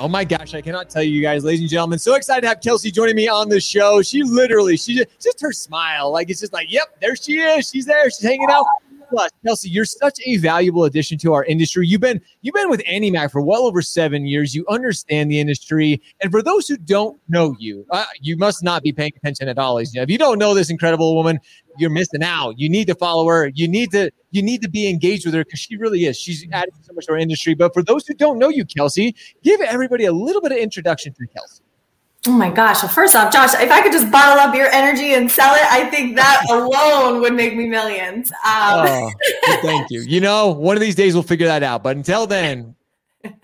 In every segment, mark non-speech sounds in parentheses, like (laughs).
Oh my gosh, I cannot tell you guys, ladies and gentlemen, so excited to have Kelsey joining me on the show. She literally, she just, just her smile, like it's just like, yep, there she is. She's there. She's hanging out. Plus, Kelsey, you're such a valuable addition to our industry. You've been you've been with AnnieMac for well over seven years. You understand the industry, and for those who don't know you, uh, you must not be paying attention at all. If you don't know this incredible woman, you're missing out. You need to follow her. You need to you need to be engaged with her because she really is. She's added so much to our industry. But for those who don't know you, Kelsey, give everybody a little bit of introduction to Kelsey. Oh my gosh. Well, first off, Josh, if I could just bottle up your energy and sell it, I think that (laughs) alone would make me millions. Um, oh, (laughs) thank you. You know, one of these days we'll figure that out. But until then,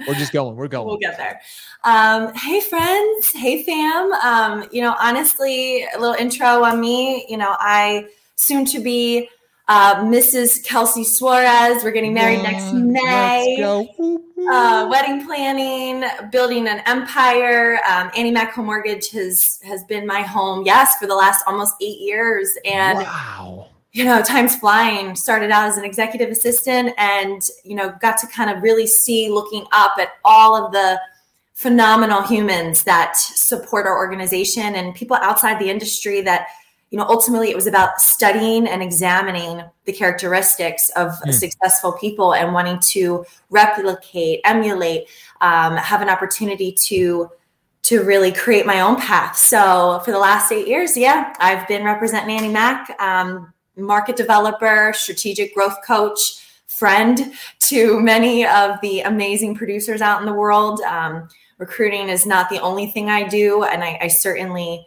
we're just going. We're going. We'll get there. Um, hey, friends. Hey, fam. Um, you know, honestly, a little intro on me. You know, I soon to be uh, Mrs. Kelsey Suarez. We're getting married yeah, next May. Uh, wedding planning, building an empire. Um, AnnieMac Home Mortgage has has been my home, yes, for the last almost eight years. And wow. you know, time's flying. Started out as an executive assistant, and you know, got to kind of really see, looking up at all of the phenomenal humans that support our organization and people outside the industry that you know ultimately it was about studying and examining the characteristics of mm. successful people and wanting to replicate emulate um, have an opportunity to to really create my own path so for the last eight years yeah i've been representing AnnieMac um, market developer strategic growth coach friend to many of the amazing producers out in the world um, recruiting is not the only thing i do and I, I certainly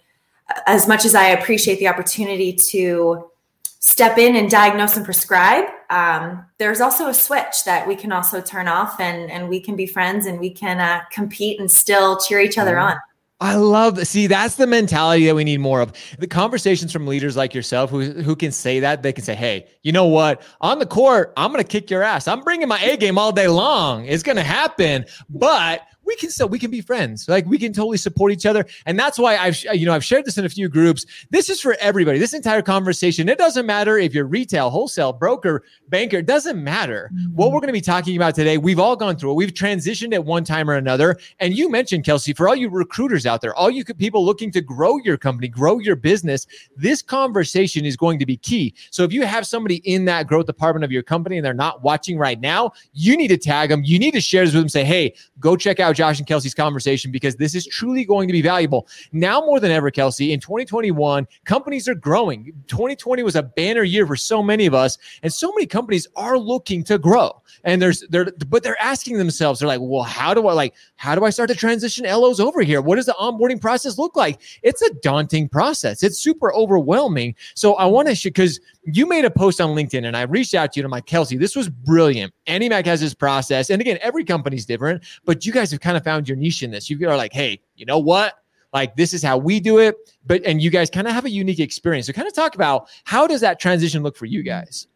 as much as I appreciate the opportunity to step in and diagnose and prescribe, um, there's also a switch that we can also turn off and, and we can be friends and we can uh, compete and still cheer each other on. I love see that's the mentality that we need more of. The conversations from leaders like yourself who who can say that they can say, "Hey, you know what? On the court, I'm going to kick your ass. I'm bringing my A game all day long. It's going to happen." But we can still we can be friends. Like we can totally support each other. And that's why i've you know i've shared this in a few groups. This is for everybody. This entire conversation it doesn't matter if you're retail wholesale broker banker it doesn't matter. Mm-hmm. what we're going to be talking about today we've all gone through it. We've transitioned at one time or another. And you mentioned kelsey for all you recruiters out there all you people looking to grow your company grow your business this conversation is going to be key. So if you have somebody in that growth department of your company and they're not watching right now you need to tag them you need to share this with them say hey go check out Josh and Kelsey's conversation because this is truly going to be valuable. Now more than ever, Kelsey, in 2021, companies are growing. 2020 was a banner year for so many of us, and so many companies are looking to grow. And there's they're but they're asking themselves, they're like, well, how do I like how do I start to transition LOs over here? What does the onboarding process look like? It's a daunting process. It's super overwhelming. So I want to because you made a post on LinkedIn and I reached out to you and I'm like, Kelsey, this was brilliant. AnnieMac has this process. And again, every company's different, but you guys have kind of found your niche in this. You are like, hey, you know what? Like this is how we do it. But and you guys kind of have a unique experience. So kind of talk about how does that transition look for you guys?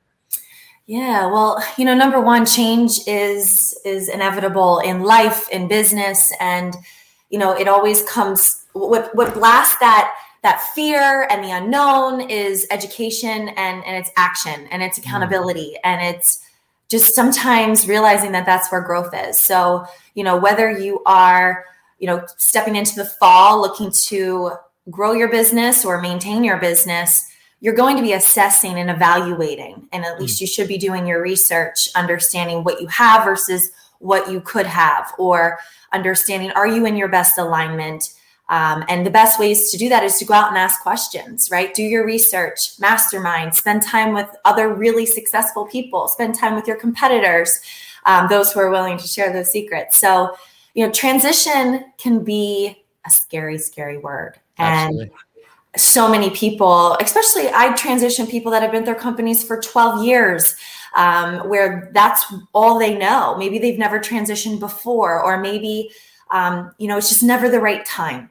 Yeah, well, you know, number one, change is is inevitable in life, in business, and you know, it always comes what what blasts that that fear and the unknown is education and and it's action and it's mm. accountability and it's just sometimes realizing that that's where growth is. So you know whether you are you know stepping into the fall looking to grow your business or maintain your business you're going to be assessing and evaluating. And at least mm. you should be doing your research understanding what you have versus what you could have or understanding are you in your best alignment um, and the best ways to do that is to go out and ask questions, right? Do your research, mastermind, spend time with other really successful people, spend time with your competitors, um, those who are willing to share those secrets. So, you know, transition can be a scary, scary word. Absolutely. And so many people, especially I transition people that have been their companies for 12 years, um, where that's all they know. Maybe they've never transitioned before, or maybe, um, you know, it's just never the right time.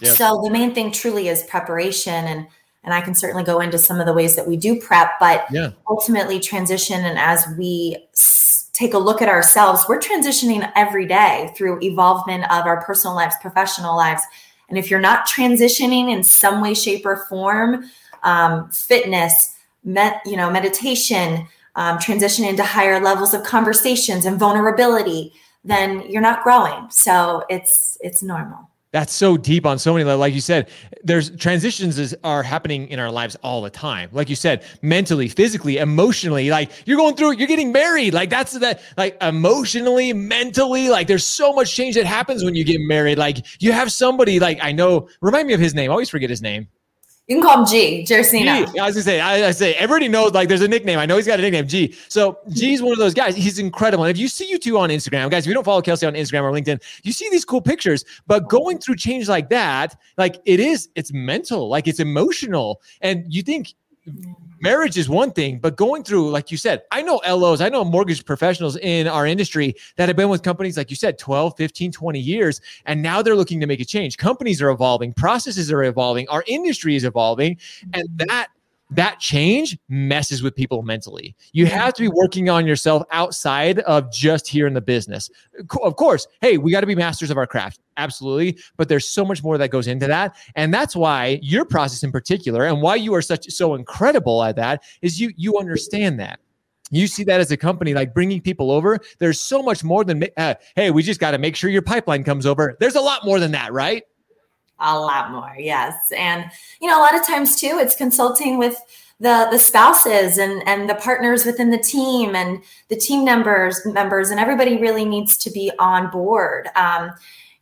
Yep. So the main thing truly is preparation and and I can certainly go into some of the ways that we do prep, but yeah. ultimately transition and as we s- take a look at ourselves, we're transitioning every day through evolvement of our personal lives, professional lives, and if you're not transitioning in some way, shape, or form, um, fitness, met, you know, meditation, um, transition into higher levels of conversations and vulnerability, then you're not growing. So it's it's normal. That's so deep on so many. Like you said, there's transitions is, are happening in our lives all the time. Like you said, mentally, physically, emotionally, like you're going through, you're getting married. Like that's that, like emotionally, mentally, like there's so much change that happens when you get married. Like you have somebody like, I know, remind me of his name. I always forget his name. You can call him G, Jersina. I was gonna say, I, I, say, everybody knows like there's a nickname. I know he's got a nickname, G. So G's one of those guys. He's incredible. And if you see you two on Instagram, guys, if you don't follow Kelsey on Instagram or LinkedIn, you see these cool pictures. But going through change like that, like it is, it's mental, like it's emotional, and you think marriage is one thing, but going through, like you said, I know LOs, I know mortgage professionals in our industry that have been with companies, like you said, 12, 15, 20 years, and now they're looking to make a change. Companies are evolving, processes are evolving, our industry is evolving, and that that change messes with people mentally. You have to be working on yourself outside of just here in the business. Of course, hey, we got to be masters of our craft. Absolutely. But there's so much more that goes into that. And that's why your process in particular and why you are such so incredible at that is you you understand that you see that as a company like bringing people over there's so much more than uh, hey we just got to make sure your pipeline comes over there's a lot more than that right a lot more, yes. And you know, a lot of times too, it's consulting with the the spouses and and the partners within the team and the team members members and everybody really needs to be on board. Um,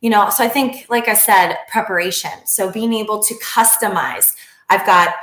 you know, so I think, like I said, preparation. So being able to customize. I've got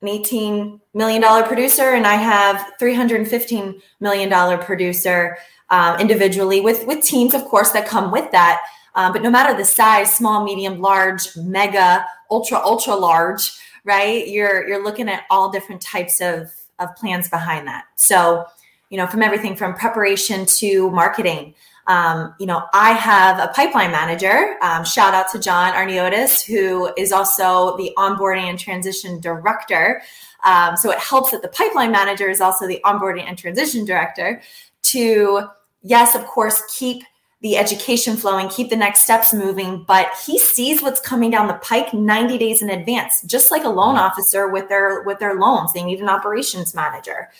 an $18 million producer and I have $315 million producer um, individually with, with teams, of course, that come with that. Um, but no matter the size, small, medium, large, mega, ultra, ultra large, right? You're you're looking at all different types of of plans behind that. So, you know, from everything from preparation to marketing. Um, you know, I have a pipeline manager. Um, shout out to John Arniotis, who is also the onboarding and transition director. Um, so it helps that the pipeline manager is also the onboarding and transition director to, yes, of course, keep the education flowing, keep the next steps moving, but he sees what's coming down the pike 90 days in advance, just like a loan officer with their with their loans. They need an operations manager.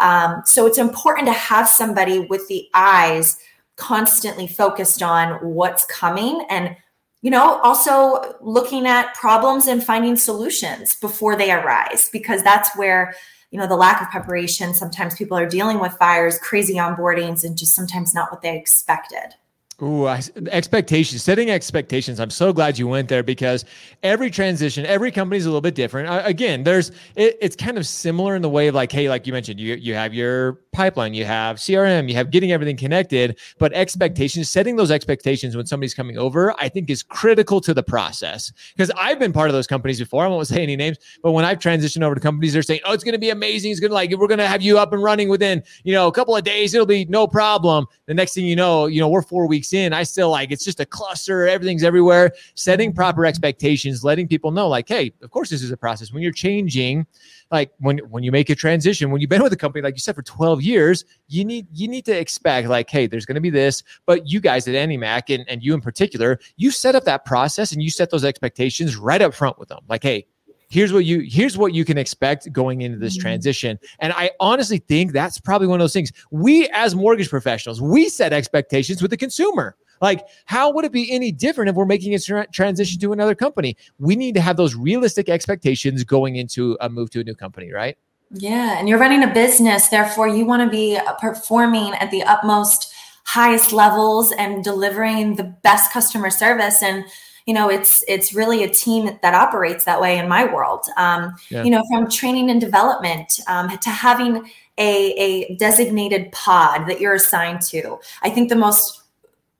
Um, so it's important to have somebody with the eyes constantly focused on what's coming and you know also looking at problems and finding solutions before they arise because that's where you know the lack of preparation sometimes people are dealing with fires crazy onboardings and just sometimes not what they expected Ooh, I, expectations, setting expectations. I'm so glad you went there because every transition, every company is a little bit different. Uh, again, there's it, it's kind of similar in the way of like, hey, like you mentioned, you you have your pipeline, you have CRM, you have getting everything connected, but expectations, setting those expectations when somebody's coming over, I think is critical to the process. Because I've been part of those companies before. I won't (laughs) say any names, but when I've transitioned over to companies, they're saying, oh, it's going to be amazing. It's going to like we're going to have you up and running within you know a couple of days. It'll be no problem. The next thing you know, you know we're four weeks weeks in, I still like it's just a cluster, everything's everywhere. Setting mm-hmm. proper expectations, letting people know, like, hey, of course, this is a process. When you're changing, like when when you make a transition, when you've been (laughs) with a company, like you said, for 12 years, you need you need to expect, like, hey, there's gonna be this. But you guys at AnnieMac and, and you in particular, you set up that process and you set those expectations right up front with them. Like, hey, here's what you here's what you can expect going into this mm-hmm. transition. And i honestly think that's probably one of those things. We as mortgage professionals we set expectations with the consumer. Like how would it be any different if we're making a tra- transition to another company? We need to have those realistic expectations going into a move to a new company right? Yeah and you're running a business therefore you want to be performing at the utmost highest levels and delivering the best customer service. And you know it's it's really a team that operates that way in my world um, yeah. you know from training and development um, to having a, a designated pod that you're assigned to i think the most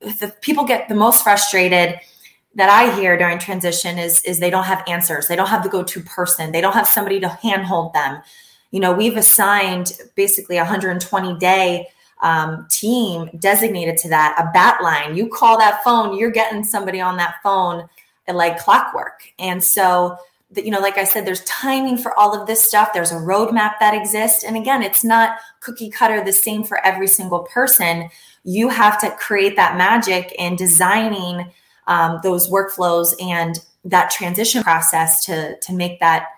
the people get the most frustrated that I hear during transition is is they don't have answers. They don't have the go-to person. They don't have somebody to handhold them. You know, we've assigned basically 120 day um, team designated to that, a bat line. You call that phone, you're getting somebody on that phone like clockwork. And so, you know, like I said, there's timing for all of this stuff. There's a roadmap that exists. And again, it's not cookie cutter the same for every single person. You have to create that magic in designing um, those workflows and that transition process to to make that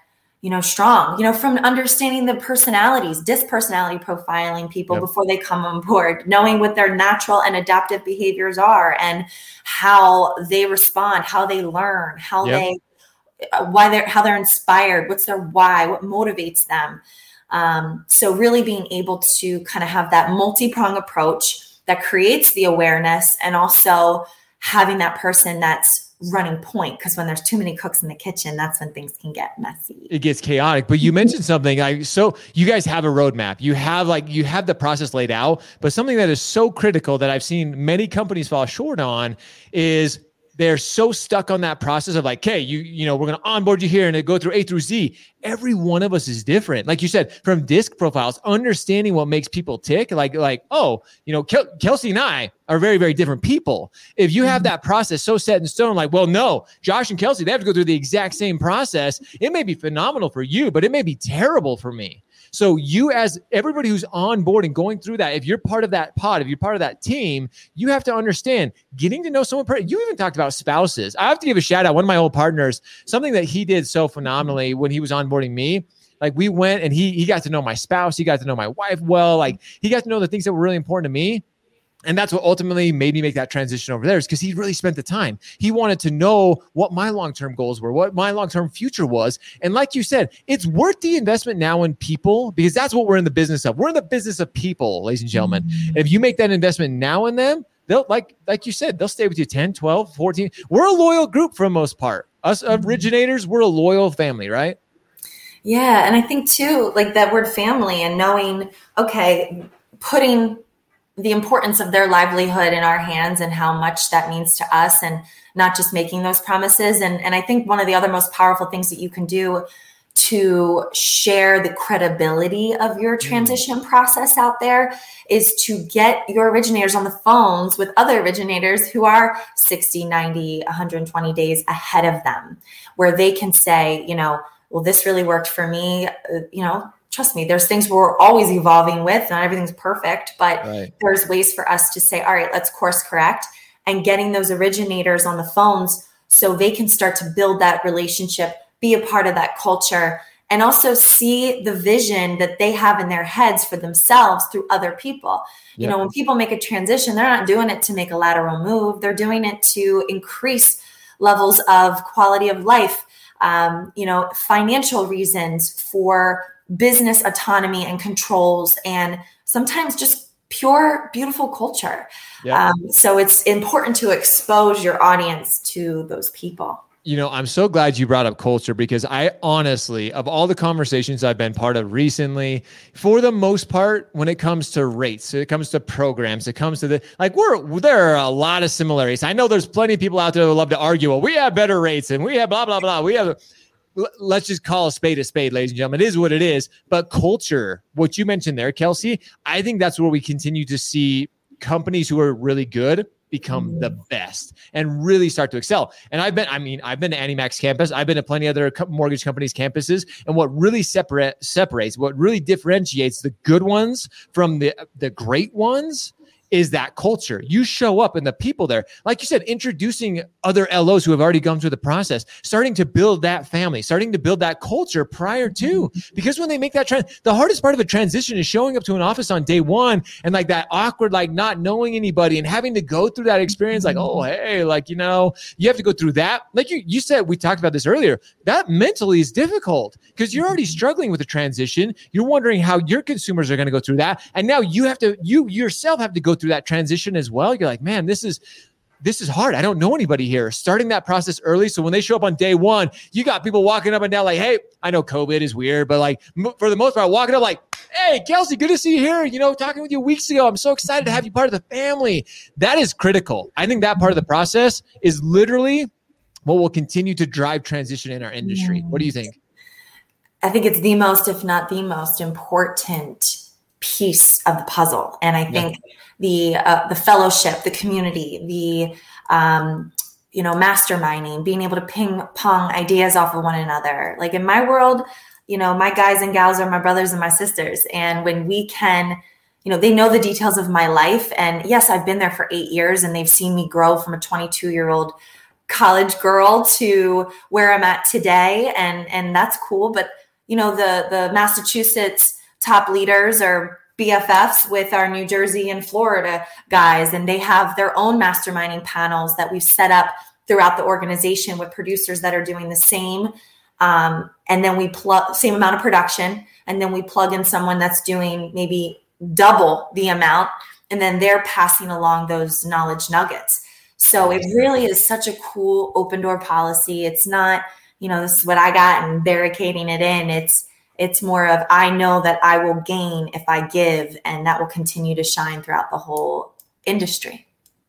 you know strong you know from understanding the personalities disc personality profiling people yep. before they come on board knowing what their natural and adaptive behaviors are and how they respond how they learn how yep. they uh, why they're how they're inspired what's their why what motivates them um, so really being able to kind of have that multi-prong approach that creates the awareness and also having that person that's running point because when there's too many cooks in the kitchen that's when things can get messy. It gets chaotic but you mentioned something like so you guys have a roadmap. You have like you have the process laid out but something that is so critical that i've seen many companies fall short on is they're so stuck on that process of like, okay, you you know, we're gonna onboard you here and it go through A through Z. Every one of us is different. Like you said, from disc profiles, understanding what makes people tick, like like oh, you know, Kel- Kelsey and I are very very different people. If you have mm-hmm. that process so set in stone, like, well, no, Josh and Kelsey, they have to go through the exact same process. It may be phenomenal for you, but it may be terrible for me. So you, as everybody who's on board and going through that, if you're part of that pod, if you're part of that team, you have to understand getting to know someone. You even talked about spouses. I have to give a shout out. One of my old partners, something that he did so phenomenally when he was onboarding me. Like we went and he he got to know my spouse, he got to know my wife well. Like he got to know the things that were really important to me and that's what ultimately made me make that transition over there is because he really spent the time. He wanted to know what my long-term goals were what my long-term future was. And like you said it's worth the investment now in people because that's what we're in the business of. We're in the business of people ladies and gentlemen. Mm-hmm. if you make that investment now in them they'll like like you said they'll stay with you 10 12 14 we're a loyal group for the most part. Us mm-hmm. originators we're a loyal family right? Yeah and i think too like that word family and knowing okay putting the importance of their livelihood in our hands and how much that means to us and not just making those promises and and I think one of the other most powerful things that you can do to share the credibility of your mm. transition process out there is to get your originators on the phones with other originators who are 60, 90, 120 days ahead of them, where they can say, you know, well, this really worked for me. Uh, you know, trust me, there's things we're always evolving with. Not everything's perfect, but right. there's ways for us to say, all right, let's course correct and getting those originators on the phones so they can start to build that relationship, be a part of that culture, and also see the vision that they have in their heads for themselves through other people. Yep. You know, when people make a transition, they're not doing it to make a lateral move, they're doing it to increase levels of quality of life. Um, you know, financial reasons for business autonomy and controls and sometimes just pure beautiful culture yeah. um, so it's important to expose your audience to those people you know, I'm so glad you brought up culture because I honestly, of all the conversations I've been part of recently, for the most part, when it comes to rates, it comes to programs, it comes to the like, we're there are a lot of similarities. I know there's plenty of people out there that love to argue, well, we have better rates and we have blah blah blah. We have let's just call a spade a spade, ladies and gentlemen. It is what it is. But culture, what you mentioned there, Kelsey, I think that's where we continue to see companies who are really good become mm-hmm. the best and really start to excel. And I've been, I mean, I've been to AnnieMac's campus, I've been to plenty other mortgage companies' campuses, and what really separate separates, what really differentiates the good ones from the the great ones is that culture. You show up and the people there, like you said, introducing other LOs who have already gone through the process, starting to build that family, starting to build that culture prior to. Because when they make that trend, the hardest part of a transition is showing up to an office on day one and like that awkward, like not knowing anybody and having to go through that experience. Like, oh, hey, like, you know, you have to go through that. Like you, you said, we talked about this earlier. That mentally is difficult because you're already struggling with a transition. You're wondering how your consumers are going to go through that. And now you have to, you yourself have to go through that transition as well. You're like, man, this is this is hard. I don't know anybody here. Starting that process early. So when they show up on day one, you got people walking up and down like, hey, I know COVID is weird, but like for the most part, walking up like, hey, Kelsey, good to see you here. You know, talking with you weeks ago. I'm so excited to have you part of the family. That is critical. I think that part of the process is literally what will continue to drive transition in our industry? What do you think? I think it's the most, if not the most important piece of the puzzle. And I think yeah. the uh, the fellowship, the community, the um, you know masterminding, being able to ping pong ideas off of one another. Like in my world, you know, my guys and gals are my brothers and my sisters, and when we can. You know, they know the details of my life. And yes, I've been there for eight years and they've seen me grow from a 22 year old college girl to where I'm at today. And, and that's cool. But, you know, the, the Massachusetts top leaders are BFFs with our New Jersey and Florida guys, and they have their own masterminding panels that we've set up throughout the organization with producers that are doing the same. Um, and then we plug same amount of production, and then we plug in someone that's doing maybe double the amount, and then they're passing along those knowledge nuggets. So it really is such a cool open door policy. It's not, you know, this is what I got and barricading it in. It's it's more of I know that I will gain if I give, and that will continue to shine throughout the whole industry.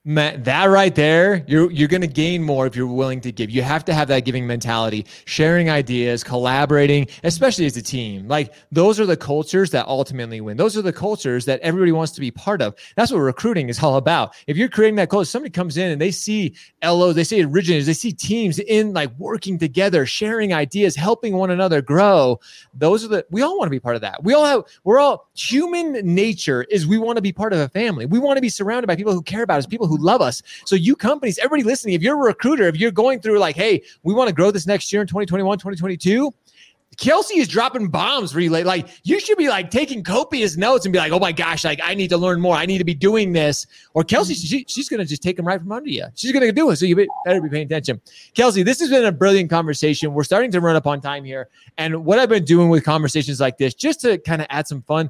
Man, that right there, you're you're to gain more if you're willing to give. You have to have that giving mentality, sharing ideas, collaborating, especially as a team. Like those are the cultures that ultimately win. Those are the cultures that everybody wants to be part of. That's what recruiting is all about. If you're creating that culture, somebody comes in and they see LOs, they see originators, they see teams in like working together, sharing ideas, helping one another grow. Those are the we all want to be part of that. We all have we're all human nature is we want to be part of a family. We want to be surrounded by people who care about us, people who love us. So you companies, everybody listening, if you're a recruiter, if you're going through like, hey, we want to grow this next year in 2021, 2022, Kelsey is dropping bombs relay. Like you should be like taking copious notes and be like, oh my gosh, like I need to learn more. I need to be doing this. Or Kelsey, mm-hmm. she, she's going to just take them right from under you. She's going to do it. So you better be paying attention. Kelsey, this has been a brilliant conversation. We're starting to run up on time here. And what I've been doing with conversations like this, just to kind of add some fun,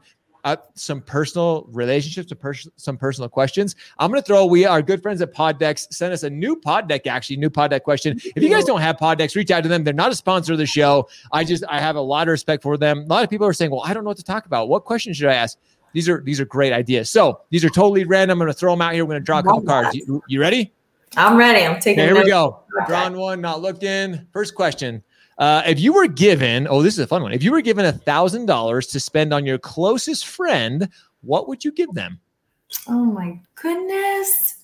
uh, some personal relationships, pers- some personal questions. I'm going to throw, we our good friends at Poddex sent us a new pod deck, actually, new pod deck question. If you guys don't have pod decks, reach out to them. They're not a sponsor of the show. I just, I have a lot of respect for them. A lot of people are saying, well, I don't know what to talk about. What question should I ask? These are, these are great ideas. So these are totally random. I'm going to throw them out here. We're going to draw a couple cards. You, you, ready? I'm ready. I'm taking okay, Here we go. Drawn one, not looking. First question. Uh, if you were given, oh, this is a fun one. If you were given a thousand dollars to spend on your closest friend, what would you give them? Oh my goodness.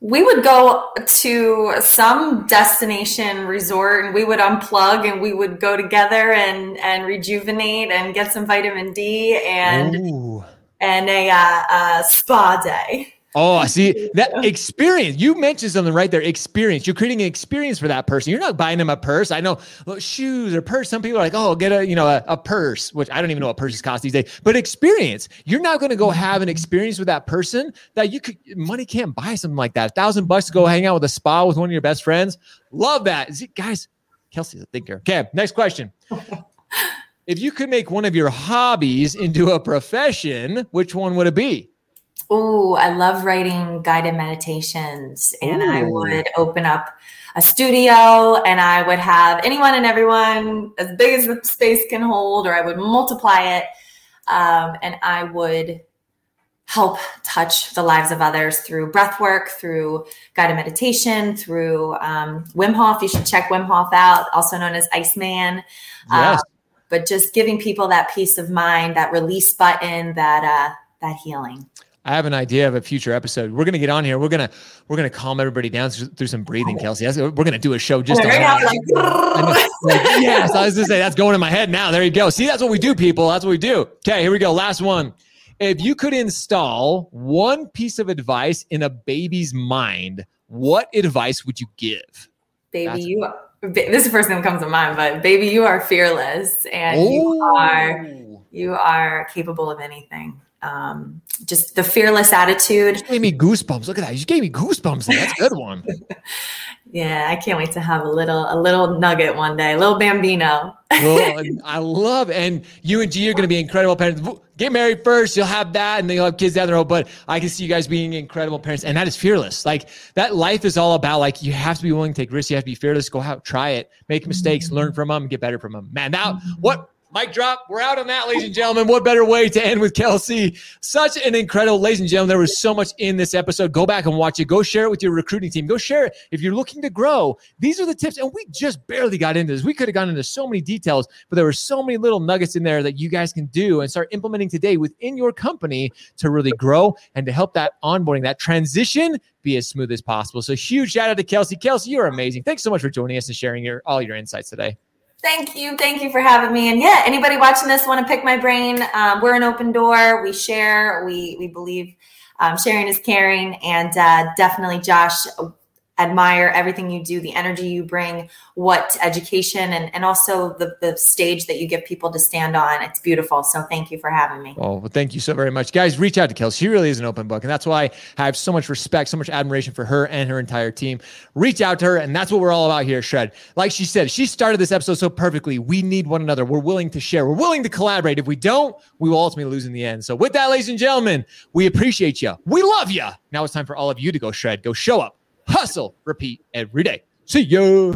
We would go to some destination resort and we would unplug and we would go together and and rejuvenate and get some vitamin D and Ooh. and a, uh, a spa day. Oh, I see that experience. You mentioned something right there. Experience. You're creating an experience for that person. You're not buying them a purse. I know well, shoes or purse. Some people are like, oh, get a you know a, a, purse, which I don't even know what purses cost these days. But experience. You're not going to go mm-hmm. have an experience with that person that you could. Money can't buy something like that. A thousand bucks to go hang out with a spa with one of your best friends. Love that, it, guys. Kelsey's a thinker. Okay, next question. (laughs) if you could make one of your hobbies into a profession, which one would it be? Oh, I love writing guided meditations. And Ooh. I would open up a studio and I would have anyone and everyone as big as the space can hold, or I would multiply it. Um, and I would help touch the lives of others through breath work, through guided meditation, through um, Wim Hof. You should check Wim Hof out, also known as Iceman. Yes. Uh, but just giving people that peace of mind, that release button, that uh, that healing. I have an idea of a future episode. We're gonna get on here. We're gonna we're gonna calm everybody down through some breathing, Kelsey. That's, we're gonna do a show just oh on that. like, (laughs) (laughs) yes, I was gonna say that's going in my head now. There you go. See, that's what we do, people. That's what we do. Okay, here we go. Last one. If you could install one piece of advice in a baby's mind, what advice would you give? Baby, that's you. Are, this is the first thing that comes to mind, but baby, you are fearless, and oh. you are you are capable of anything um, just the fearless attitude. You gave me goosebumps. Look at that. You gave me goosebumps. That's a good one. (laughs) yeah, I can't wait to have a little a little nugget one day, a little bambino. well, I (laughs) love and you and G are going to be incredible parents. Get married first, you'll have that, and then you'll have kids down the road. But I can see you guys being incredible parents, and that is fearless. Like that life is all about like you have to be willing to take risks. You have to be fearless. Go out, try it, make mistakes, mm-hmm. learn from them, get better from them. Man, now what Mic drop. We're out on that, ladies and gentlemen. What better way to end with Kelsey? Such an incredible, ladies and gentlemen. There was so much in this episode. Go back and watch it. Go share it with your recruiting team. Go share it if you're looking to grow. These are the tips. And we just barely got into this. We could have gone into so many details, but there were so many little nuggets in there that you guys can do and start implementing today within your company to really grow and to help that onboarding, that transition be as smooth as possible. So huge shout out to Kelsey. Kelsey, you're amazing. Thanks so much for joining us and sharing your all your insights today. Thank you. Thank you for having me. And yeah, anybody watching this want to pick my brain? Um, we're an open door. We share. We we believe um, sharing is caring, and uh, definitely, Josh, admire everything you do, the energy you bring, what education, and, and also the, the stage that you give people to stand on. It's beautiful. So thank you for having me. Oh, well, thank you so very much. Guys, reach out to Kelsey. She really is an open book. And that's why I have so much respect, so much admiration for her and her entire team. Reach out to her. And that's what we're all about here, Shred. Like she said, she started this episode so perfectly. We need one another. We're willing to share. We're willing to collaborate. If we don't, we will ultimately lose in the end. So with that, ladies and gentlemen, we appreciate you. We love you. Now it's time for all of you to go shred, go show up hustle, repeat every day. See ya.